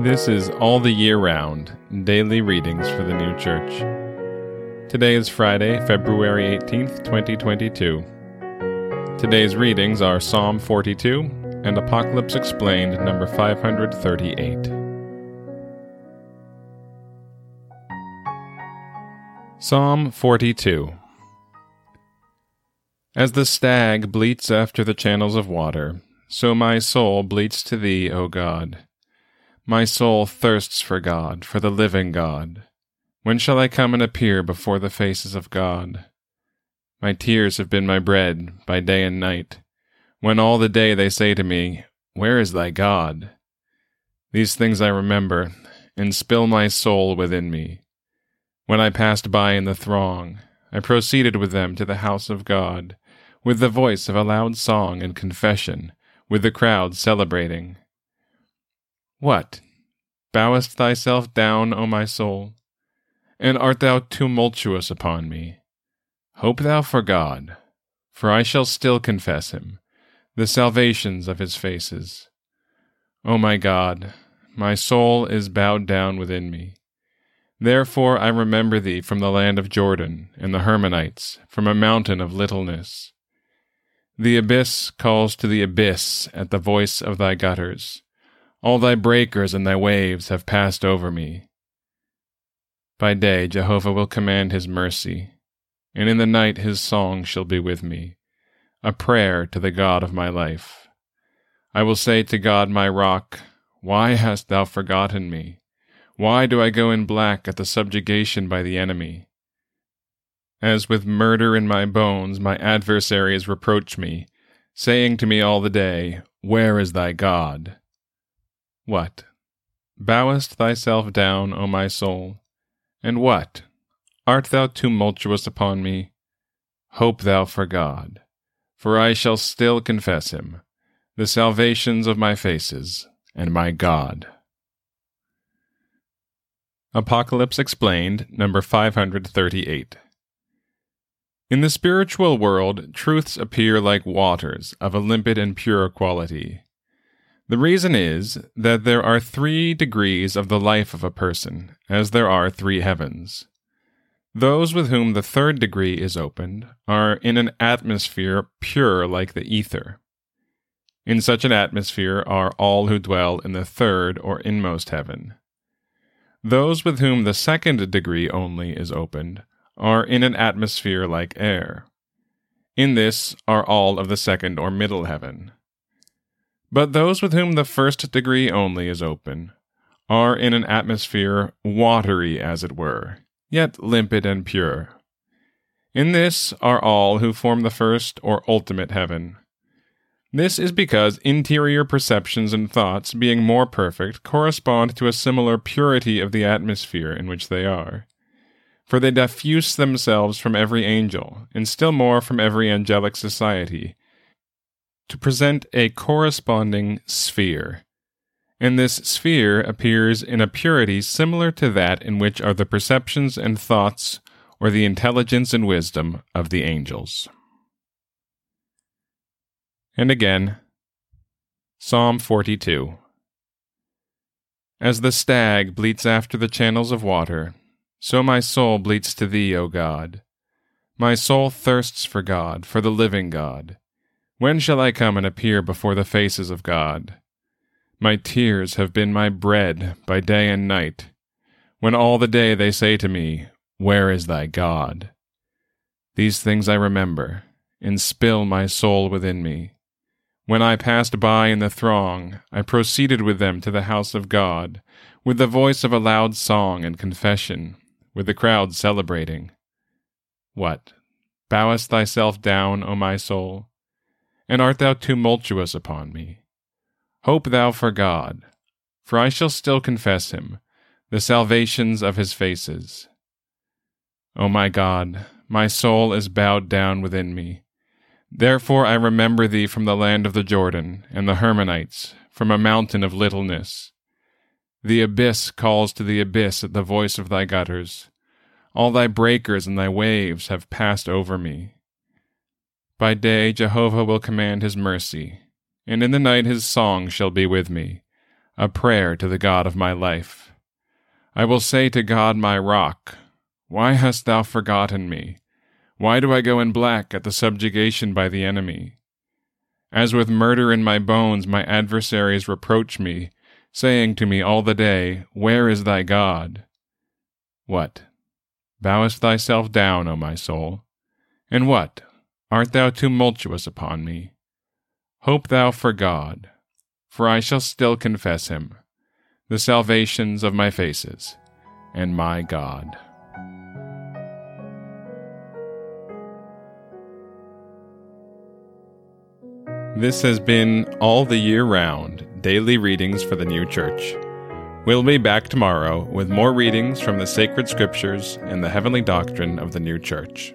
This is All the Year Round Daily Readings for the New Church. Today is Friday, February 18th, 2022. Today's readings are Psalm 42 and Apocalypse Explained, number 538. Psalm 42 As the stag bleats after the channels of water, so my soul bleats to thee, O God. My soul thirsts for God, for the living God. When shall I come and appear before the faces of God? My tears have been my bread by day and night, when all the day they say to me, Where is thy God? These things I remember, and spill my soul within me. When I passed by in the throng, I proceeded with them to the house of God, with the voice of a loud song and confession, with the crowd celebrating. What? Bowest thyself down, O my soul? And art thou tumultuous upon me? Hope thou for God, for I shall still confess him, the salvations of his faces. O my God, my soul is bowed down within me. Therefore I remember thee from the land of Jordan and the Hermonites, from a mountain of littleness. The abyss calls to the abyss at the voice of thy gutters. All thy breakers and thy waves have passed over me. By day Jehovah will command his mercy, and in the night his song shall be with me, a prayer to the God of my life. I will say to God my rock, Why hast thou forgotten me? Why do I go in black at the subjugation by the enemy? As with murder in my bones my adversaries reproach me, saying to me all the day, Where is thy God? What? Bowest thyself down, O my soul? And what? Art thou tumultuous upon me? Hope thou for God, for I shall still confess him, the salvations of my faces, and my God. Apocalypse Explained, number 538. In the spiritual world, truths appear like waters of a limpid and pure quality. The reason is that there are three degrees of the life of a person, as there are three heavens. Those with whom the third degree is opened are in an atmosphere pure like the ether. In such an atmosphere are all who dwell in the third or inmost heaven. Those with whom the second degree only is opened are in an atmosphere like air. In this are all of the second or middle heaven. But those with whom the first degree only is open are in an atmosphere watery, as it were, yet limpid and pure. In this are all who form the first or ultimate heaven. This is because interior perceptions and thoughts, being more perfect, correspond to a similar purity of the atmosphere in which they are. For they diffuse themselves from every angel, and still more from every angelic society, to present a corresponding sphere. And this sphere appears in a purity similar to that in which are the perceptions and thoughts or the intelligence and wisdom of the angels. And again, Psalm 42. As the stag bleats after the channels of water, so my soul bleats to thee, O God. My soul thirsts for God, for the living God. When shall I come and appear before the faces of God? My tears have been my bread by day and night, when all the day they say to me, Where is thy God? These things I remember, and spill my soul within me. When I passed by in the throng, I proceeded with them to the house of God, with the voice of a loud song and confession, with the crowd celebrating. What? Bowest thyself down, O my soul? And art thou tumultuous upon me? Hope thou for God, for I shall still confess him, the salvations of his faces. O my God, my soul is bowed down within me. Therefore I remember thee from the land of the Jordan and the Hermonites, from a mountain of littleness. The abyss calls to the abyss at the voice of thy gutters. All thy breakers and thy waves have passed over me. By day Jehovah will command his mercy, and in the night his song shall be with me, a prayer to the God of my life. I will say to God my rock, Why hast thou forgotten me? Why do I go in black at the subjugation by the enemy? As with murder in my bones, my adversaries reproach me, saying to me all the day, Where is thy God? What? Bowest thyself down, O my soul? And what? Art thou tumultuous upon me? Hope thou for God, for I shall still confess him, the salvations of my faces, and my God. This has been All the Year Round Daily Readings for the New Church. We'll be back tomorrow with more readings from the sacred scriptures and the heavenly doctrine of the new church.